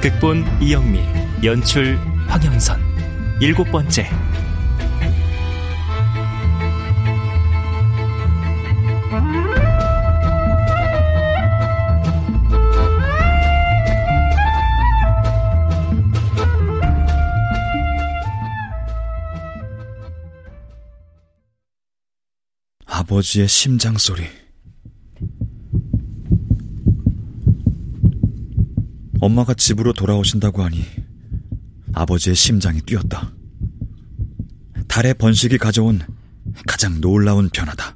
극본 이영미 연출 황영선 일곱 번째 아버지의 심장 소리. 엄마가 집으로 돌아오신다고 하니 아버지의 심장이 뛰었다. 달의 번식이 가져온 가장 놀라운 변화다.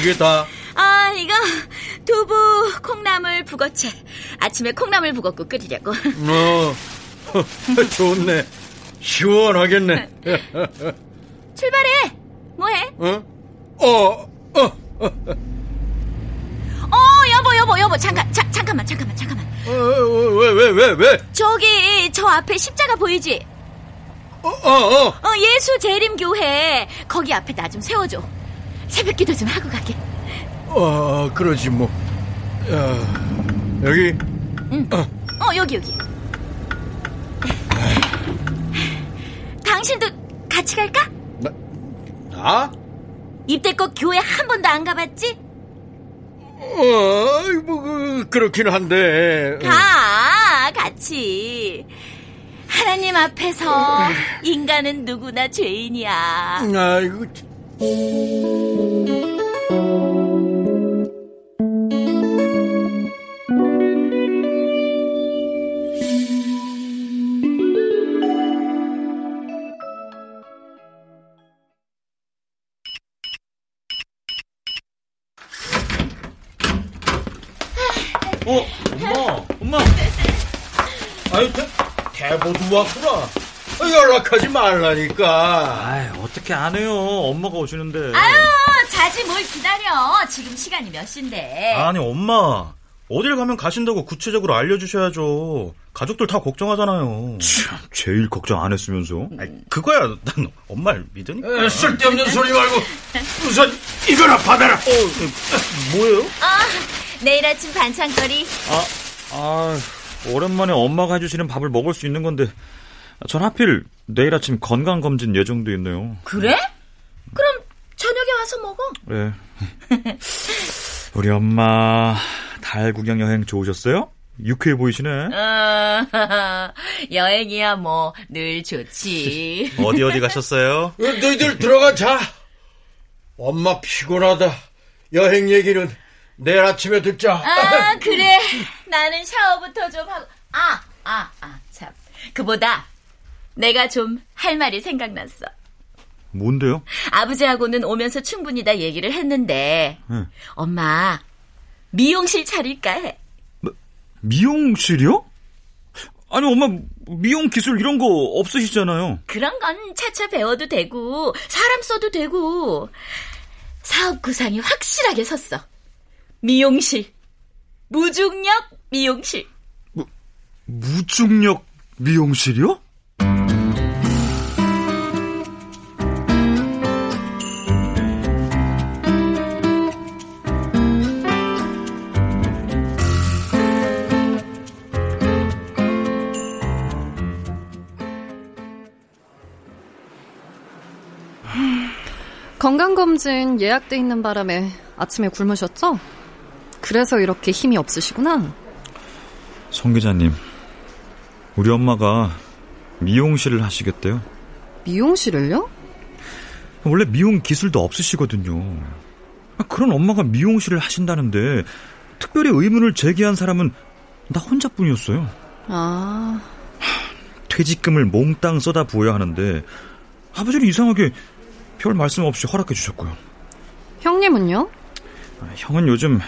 그게 다? 아, 이거 두부, 콩나물, 북어채. 아침에 콩나물 북어국 끓이려고. 어, 좋네. 시원하겠네. 출발해! 뭐해? 어? 어, 어, 어, 여보, 여보, 여보, 잠깐, 자, 잠깐만, 잠깐만, 잠깐만. 어, 왜, 왜, 왜, 왜? 저기, 저 앞에 십자가 보이지? 어, 어, 어. 어, 예수 재림 교회. 거기 앞에 나 좀 세워줘. 새벽 기도 좀 하고 가게. 어, 그러지 뭐. 야, 여기. 어, 여기, 여기. 당신도 같이 갈까? 나, 나? 입대껏 교회 한 번도 안 가봤지? 어, 뭐, 그, 그렇긴 한데. 가, 같이. 하나님 앞에서 인간은 누구나 죄인이야. 아이고, 참. 어, 엄마, 엄마. 아유, 대, 대보도 왔구나. 아, 연락하지 말라니까. 아이, 어떻게 안 해요? 엄마가 오시는데. 아유, 자지 뭘 기다려. 지금 시간이 몇 시인데. 아니 엄마 어딜 가면 가신다고 구체적으로 알려주셔야죠. 가족들 다 걱정하잖아요. 참, 제일 걱정 안 했으면서. 아니, 그거야 난 엄마를 믿으니까. 에, 쓸데없는 소리 말고 우선 이거나 받아라. 어, 뭐예요? 아, 내일 아침 반찬거리. 아, 아, 오랜만에 엄마가 해주시는 밥을 먹을 수 있는 건데, 전 하필 내일 아침 건강검진 예정돼 있네요. 그래? 그럼 저녁에 와서 먹어. 네. 우리 엄마, 달 구경 여행 좋으셨어요? 유쾌해 보이시네. 어, 여행이야 뭐 늘 좋지. 어디 어디 가셨어요? 어, 너희들 들어가 자. 엄마 피곤하다. 여행 얘기는 내일 아침에 듣자. 아, 그래. 나는 샤워부터 좀 하고. 아, 아, 아, 참. 그보다 내가 좀 할 말이 생각났어. 뭔데요? 아버지하고는 오면서 충분히 다 얘기를 했는데, 응. 엄마, 미용실 차릴까 해. 미용실이요? 아니, 엄마, 미용 기술 이런 거 없으시잖아요. 그런 건 차차 배워도 되고, 사람 써도 되고, 사업 구상이 확실하게 섰어. 미용실. 무중력 미용실. 무중력 미용실이요? 건강검진 예약돼 있는 바람에 아침에 굶으셨죠? 그래서 이렇게 힘이 없으시구나. 성 기자님, 우리 엄마가 미용실을 하시겠대요. 미용실을요? 원래 미용 기술도 없으시거든요. 그런 엄마가 미용실을 하신다는데 특별히 의문을 제기한 사람은 나 혼자뿐이었어요. 아, 퇴직금을 몽땅 쏟아 부어야 하는데 아버지는 이상하게 별 말씀 없이 허락해 주셨고요. 형님은요? 형은 요즘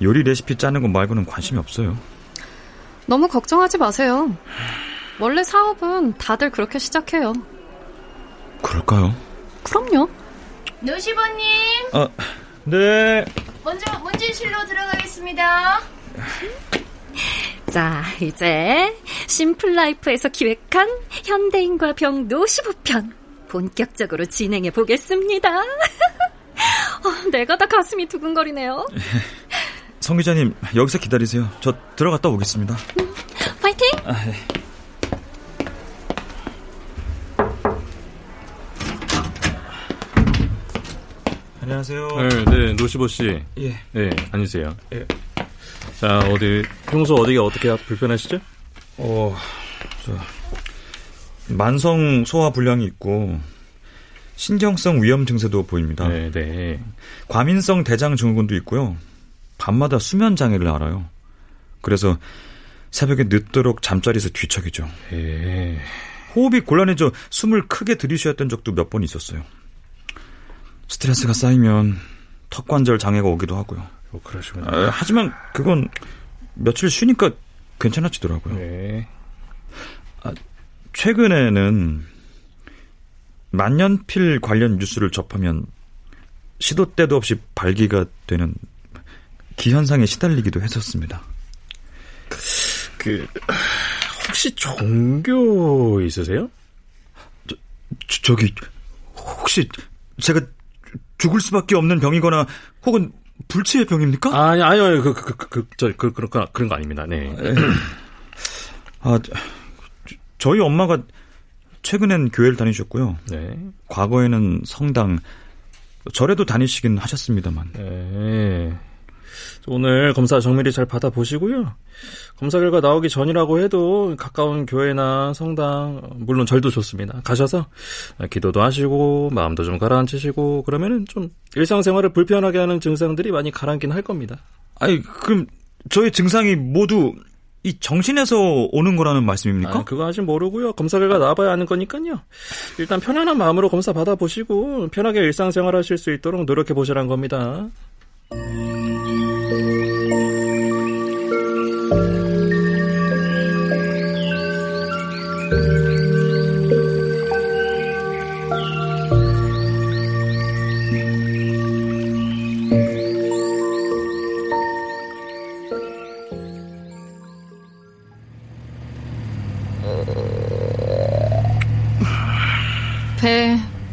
요리 레시피 짜는 것 말고는 관심이 없어요. 너무 걱정하지 마세요. 원래 사업은 다들 그렇게 시작해요. 그럴까요? 그럼요. 노시보님, 아, 네. 먼저 문진실로 들어가겠습니다. 자, 이제 심플라이프에서 기획한 현대인과 병 노시부편 본격적으로 진행해 보겠습니다. 어, 내가 다 가슴이 두근거리네요. 성 기자님 여기서 기다리세요. 저 들어갔다 오겠습니다. 파이팅! 안녕하세요. 네, 네, 노시보 씨. 예. 네, 앉으세요. 예. 자, 어디 평소 어디가 어떻게 불편하시죠? 어, 저 만성 소화 불량이 있고 신경성 위염 증세도 보입니다. 네, 네. 과민성 대장 증후군도 있고요. 밤마다 수면 장애를 앓아요. 그래서 새벽에 늦도록 잠자리에서 뒤척이죠. 예. 호흡이 곤란해져 숨을 크게 들이쉬었던 적도 몇 번 있었어요. 스트레스가 쌓이면 턱관절 장애가 오기도 하고요. 어, 그러시군요. 아, 하지만 그건 며칠 쉬니까 괜찮아지더라고요. 네. 최근에는 만년필 관련 뉴스를 접하면 시도 때도 없이 발기가 되는 기현상에 시달리기도 했었습니다. 그 혹시 종교 있으세요? 저, 저기 혹시 제가 죽을 수밖에 없는 병이거나 혹은 불치의 병입니까? 아니, 아니요. 그, 그, 그, 그, 저, 그, 그런 거, 그런 거 아닙니다. 네. 아, 저, 저희 엄마가 최근엔 교회를 다니셨고요. 네. 과거에는 성당, 절에도 다니시긴 하셨습니다만. 네. 오늘 검사 정밀히 잘 받아보시고요. 검사 결과 나오기 전이라고 해도 가까운 교회나 성당, 물론 절도 좋습니다. 가셔서 기도도 하시고, 마음도 좀 가라앉히시고, 그러면은 좀 일상생활을 불편하게 하는 증상들이 많이 가라앉긴 할 겁니다. 아니, 그럼 저희 증상이 모두 이 정신에서 오는 거라는 말씀입니까? 아, 그거 아직 모르고요. 검사 결과 나와봐야 하는 거니까요. 일단 편안한 마음으로 검사 받아보시고, 편하게 일상생활 하실 수 있도록 노력해 보시라는 겁니다.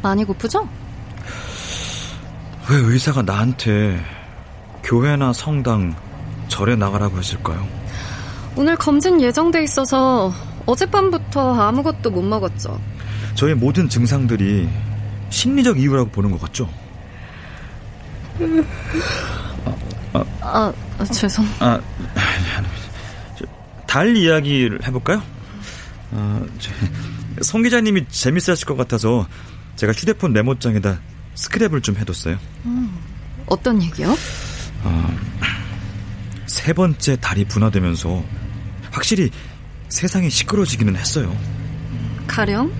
많이 고프죠? 왜 의사가 나한테 교회나 성당, 절에 나가라고 했을까요? 오늘 검진 예정돼 있어서 어젯밤부터 아무것도 못 먹었죠. 저의 모든 증상들이 심리적 이유라고 보는 것 같죠? 아, 아, 죄송. 아, 저, 달 이야기를 해볼까요? 아, 저, 성 기자님이 재밌어 하실 것 같아서 제가 휴대폰 메모장에다 스크랩을 좀 해뒀어요. 어떤 얘기요? 세 번째 달이 분화되면서 확실히 세상이 시끄러지기는 했어요. 가령?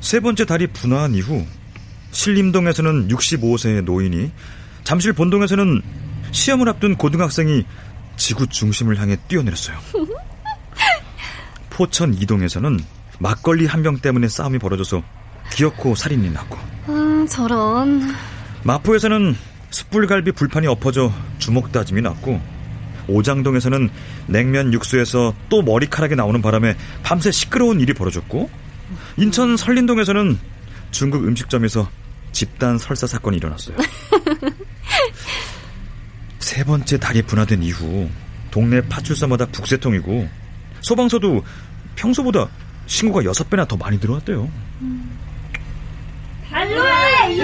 세 번째 달이 분화한 이후 신림동에서는 65세의 노인이 잠실 본동에서는 시험을 앞둔 고등학생이 지구 중심을 향해 뛰어내렸어요. 포천 이동에서는 막걸리 한 병 때문에 싸움이 벌어져서 기어코 살인이 났고 아, 저런. 마포에서는 숯불갈비 불판이 엎어져 주먹 다짐이 났고 오장동에서는 냉면 육수에서 또 머리카락이 나오는 바람에 밤새 시끄러운 일이 벌어졌고 인천 설린동에서는 중국 음식점에서 집단 설사 사건이 일어났어요. 세 번째 달이 분화된 이후 동네 파출소마다 북새통이고 소방서도 평소보다 신고가 여섯 배나 더 많이 들어왔대요. 이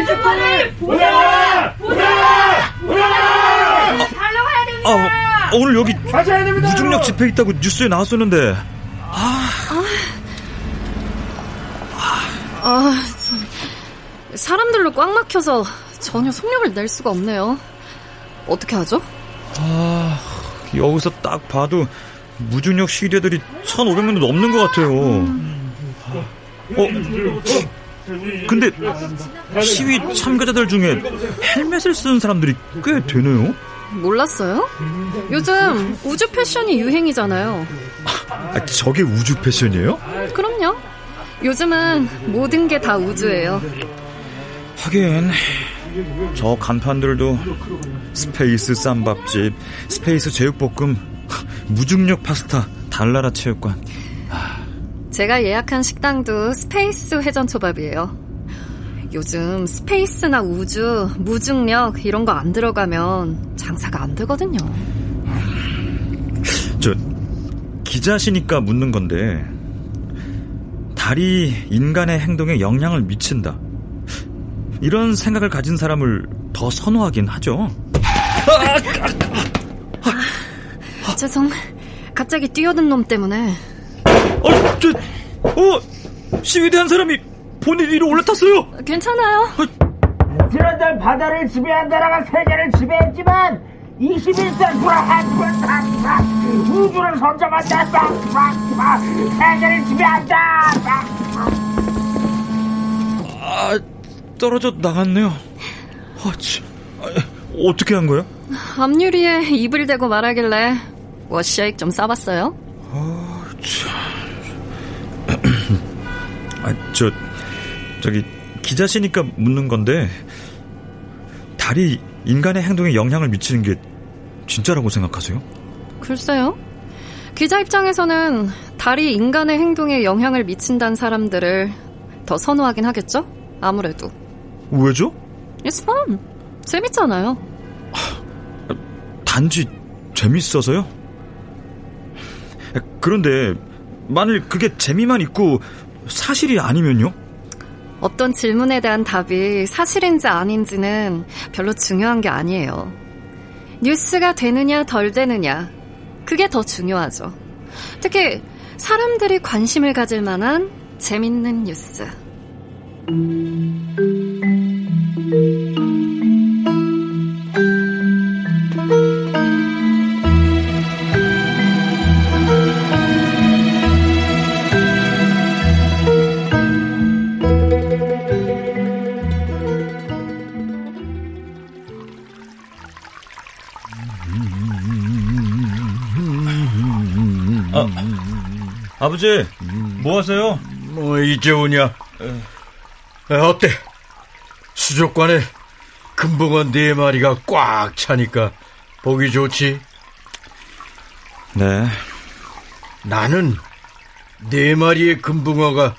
주권을 보자! 보자! 보자! 달로 가야 아, 오늘 여기 무중력 집회 있다고 뉴스에 나왔었는데. 아, 아, 참. 사람들로 꽉 막혀서 전혀 속력을 낼 수가 없네요. 어떻게 하죠? 아, 여기서 딱 봐도 무중력 시위대들이 1,500명도 넘는 것 같아요. 어, 근데 시위 참가자들 중에 헬멧을 쓰는 사람들이 꽤 되네요. 몰랐어요? 요즘 우주 패션이 유행이잖아요. 아, 저게 우주 패션이에요? 그럼요. 요즘은 모든 게 다 우주예요. 하긴 저 간판들도 Space 쌈밥집, Space 제육볶음, 무중력 파스타, 달나라 체육관. 제가 예약한 식당도 space 회전초밥이에요. 요즘 space나 우주, 무중력 이런 거 안 들어가면 장사가 안 되거든요. 저 기자시니까 묻는 건데 달이 인간의 행동에 영향을 미친다. 이런 생각을 가진 사람을 더 선호하긴 하죠. 아, 죄송. 갑자기 뛰어든 놈 때문에. 어, 저, 어, 시위대 한 사람이 본인 위로 올라탔어요. 괜찮아요. 지난달 바다를 지배한 나라가 세계를 지배했지만 21세 불안불안불안 우주를 선점한다 세계를 지배한다 아, 떨어져 나갔네요. 아, 참. 아, 어떻게 한 거예요? 앞유리에 입을 대고 말하길래 워시액 좀 싸봤어요. 아, 참. 아, 저, 저기, 기자시니까 묻는 건데, 달이 인간의 행동에 영향을 미치는 게 진짜라고 생각하세요? 글쎄요. 기자 입장에서는 달이 인간의 행동에 영향을 미친다는 사람들을 더 선호하긴 하겠죠? 아무래도. 왜죠? It's fun. 재밌잖아요. 단지 재밌어서요? 그런데, 만일 그게 재미만 있고 사실이 아니면요? 어떤 질문에 대한 답이 사실인지 아닌지는 별로 중요한 게 아니에요. 뉴스가 되느냐 덜 되느냐 그게 더 중요하죠. 특히 사람들이 관심을 가질 만한 재밌는 뉴스. 아버지, 뭐 하세요? 뭐 이제 오냐? 에, 어때? 수족관에 금붕어 네 마리가 꽉 차니까 보기 좋지? 네. 나는 네 마리의 금붕어가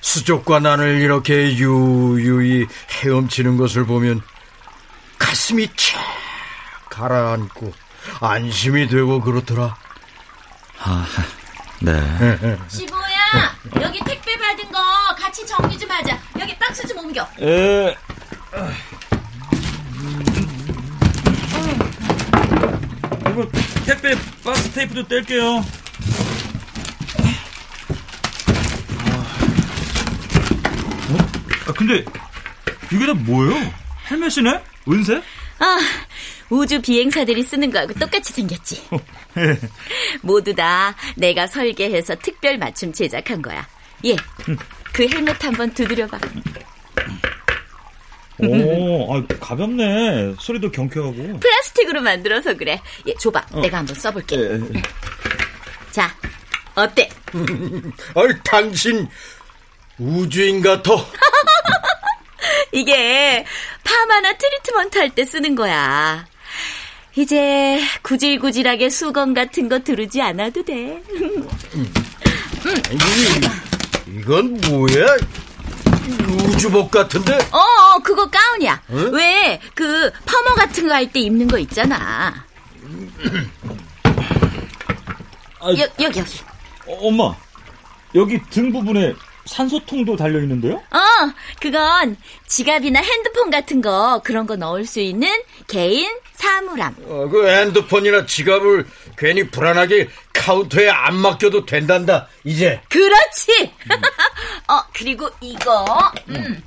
수족관 안을 이렇게 유유히 헤엄치는 것을 보면 가슴이 쫙 가라앉고 안심이 되고 그렇더라. 아, 네. 시보야, 여기 택배 받은 거 같이 정리 좀 하자. 여기 박스 좀 옮겨. 에. 이거 택배 박스 테이프도 뗄게요. 어? 아, 근데 이게 다 뭐예요? 헬멧이네? 은색? 아, 우주 비행사들이 쓰는 거하고 똑같이 생겼지. 모두 다 내가 설계해서 특별 맞춤 제작한 거야. 예, 그 헬멧 한번 두드려봐. 오, 아, 가볍네. 소리도 경쾌하고. 플라스틱으로 만들어서 그래. 예, 줘봐. 내가 한번 써볼게. 자, 어때? 아이 당신 우주인 같아. 이게 파마나 트리트먼트 할 때 쓰는 거야. 이제 구질구질하게 수건 같은 거 두르지 않아도 돼. 이, 이건 뭐야? 우주복 같은데? 어, 어, 그거 가운이야. 응? 왜그 퍼머 같은 거 할 때 입는 거 있잖아. 여, 여기 여기. 어, 엄마, 여기 등 부분에 산소통도 달려 있는데요? 어, 그건 지갑이나 핸드폰 같은 거 그런 거 넣을 수 있는 개인 사물함. 어, 그 핸드폰이나 지갑을 괜히 불안하게 카운터에 안 맡겨도 된단다. 이제. 그렇지. 어 그리고 이거. 음.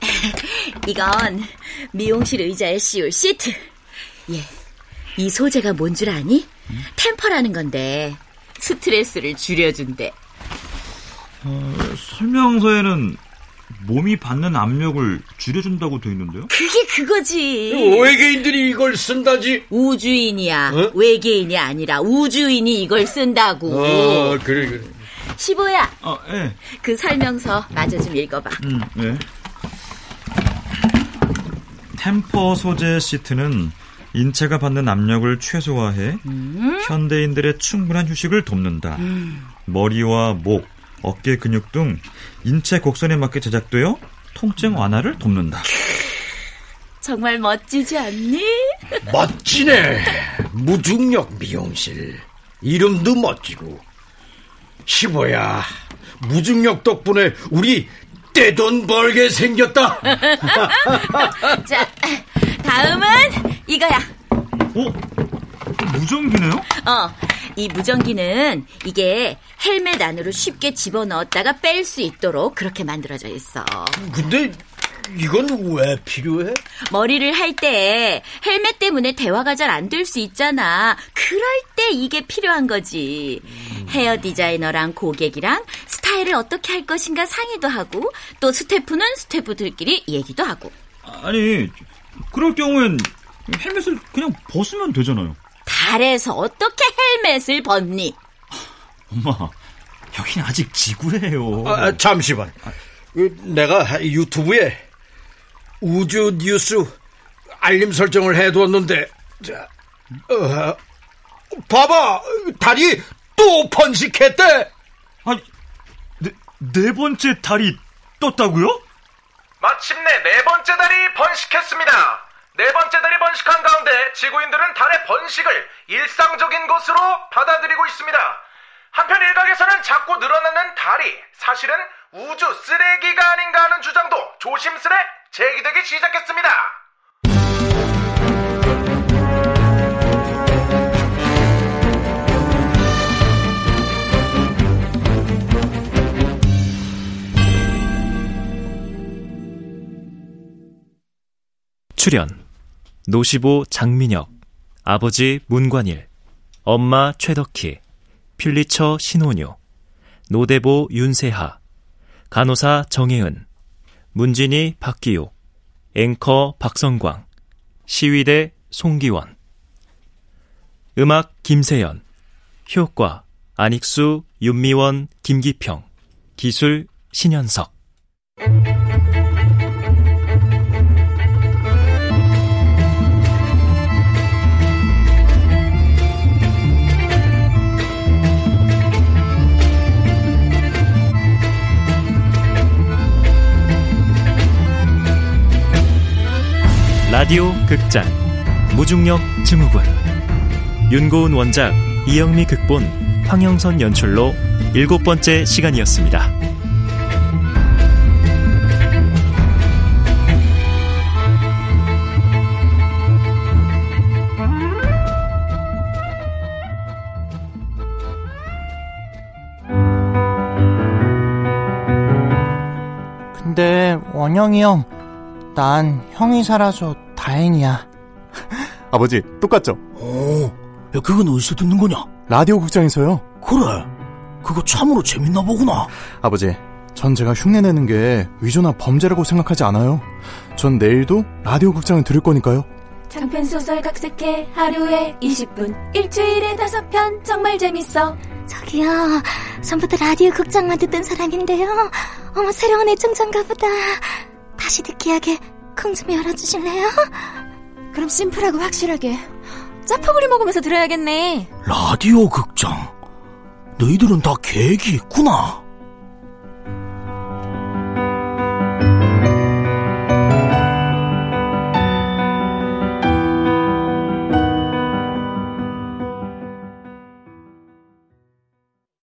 이건 미용실 의자에 씌울 시트. 예. 이 소재가 뭔 줄 아니? 템퍼라는 건데 스트레스를 줄여준대. 어, 설명서에는 몸이 받는 압력을 줄여준다고 돼 있는데요? 그게 그거지. 외계인들이 이걸 쓴다지. 우주인이야. 어? 외계인이 아니라 우주인이 이걸 쓴다고. 어, 그래, 그래. 15야. 아, 예. 그 설명서 마저 좀 읽어봐. 음, 예. 템퍼 소재 시트는 인체가 받는 압력을 최소화해 현대인들의 충분한 휴식을 돕는다. 머리와 목, 어깨 근육 등 인체 곡선에 맞게 제작되어 통증 완화를 돕는다. 정말 멋지지 않니? 멋지네. 무중력 미용실. 이름도 멋지고. 15야. 무중력 덕분에 우리 떼돈 벌게 생겼다. 자, 다음은 이거야. 어? 무전기네요? 어, 이 무전기는 이게 헬멧 안으로 쉽게 집어넣었다가 뺄 수 있도록 그렇게 만들어져 있어. 근데 이건 왜 필요해? 머리를 할 때 헬멧 때문에 대화가 잘 안 될 수 있잖아. 그럴 때 이게 필요한 거지. 헤어 디자이너랑 고객이랑 스타일을 어떻게 할 것인가 상의도 하고 또 스태프는 스태프들끼리 얘기도 하고. 아니, 그럴 경우엔 헬멧을 그냥 벗으면 되잖아요. 달에서 어떻게 헬멧을 벗니? 엄마, 여긴 아직 지구예요. 아, 잠시만. 그, 내가 유튜브에 우주 뉴스 알림 설정을 해두었는데, 자, 어, 봐봐, 달이 또 번식했대. 아니, 네, 네 번째 달이 떴다고요? 마침내 네 번째 달이 번식했습니다. 네 번째 달이 번식한 가운데 지구인들은 달의 번식을 일상적인 것으로 받아들이고 있습니다. 한편 일각에서는 자꾸 늘어나는 달이 사실은 우주 쓰레기가 아닌가 하는 주장도 조심스레 제기되기 시작했습니다. 출연 노시보 장민혁 아버지 문관일 엄마 최덕희 퓰리처 신혼유 노대보 윤세하 간호사 정혜은 문진이 박기호 앵커 박성광 시위대 송기원. 음악 김세연 효과 안익수 윤미원 김기평 기술 신현석 라디오 극장 무중력 증후군 윤고은 원작 이영미 극본 황영선 연출로 일곱 번째 시간이었습니다. 근데 원영이 형, 난 형이 살아서 다행이야. 아버지, 똑같죠? 어, 야, 그건 어디서 듣는 거냐? 라디오 극장에서요. 그래, 그거 참으로 재밌나 보구나. 아버지, 전 제가 흉내내는 게 위조나 범죄라고 생각하지 않아요. 전 내일도 라디오 극장을 들을 거니까요. 장편 소설 각색해 하루에 20분 일주일에 5편 정말 재밌어 저기요 전부터 라디오 극장만 듣던 사람인데요 어머 새로운 애청자인가 보다 다시 듣기 하게 콩 좀 열어주실래요? 그럼 심플하고 확실하게 짜파구리 먹으면서 들어야겠네 라디오 극장. 너희들은 다 계획이 있구나.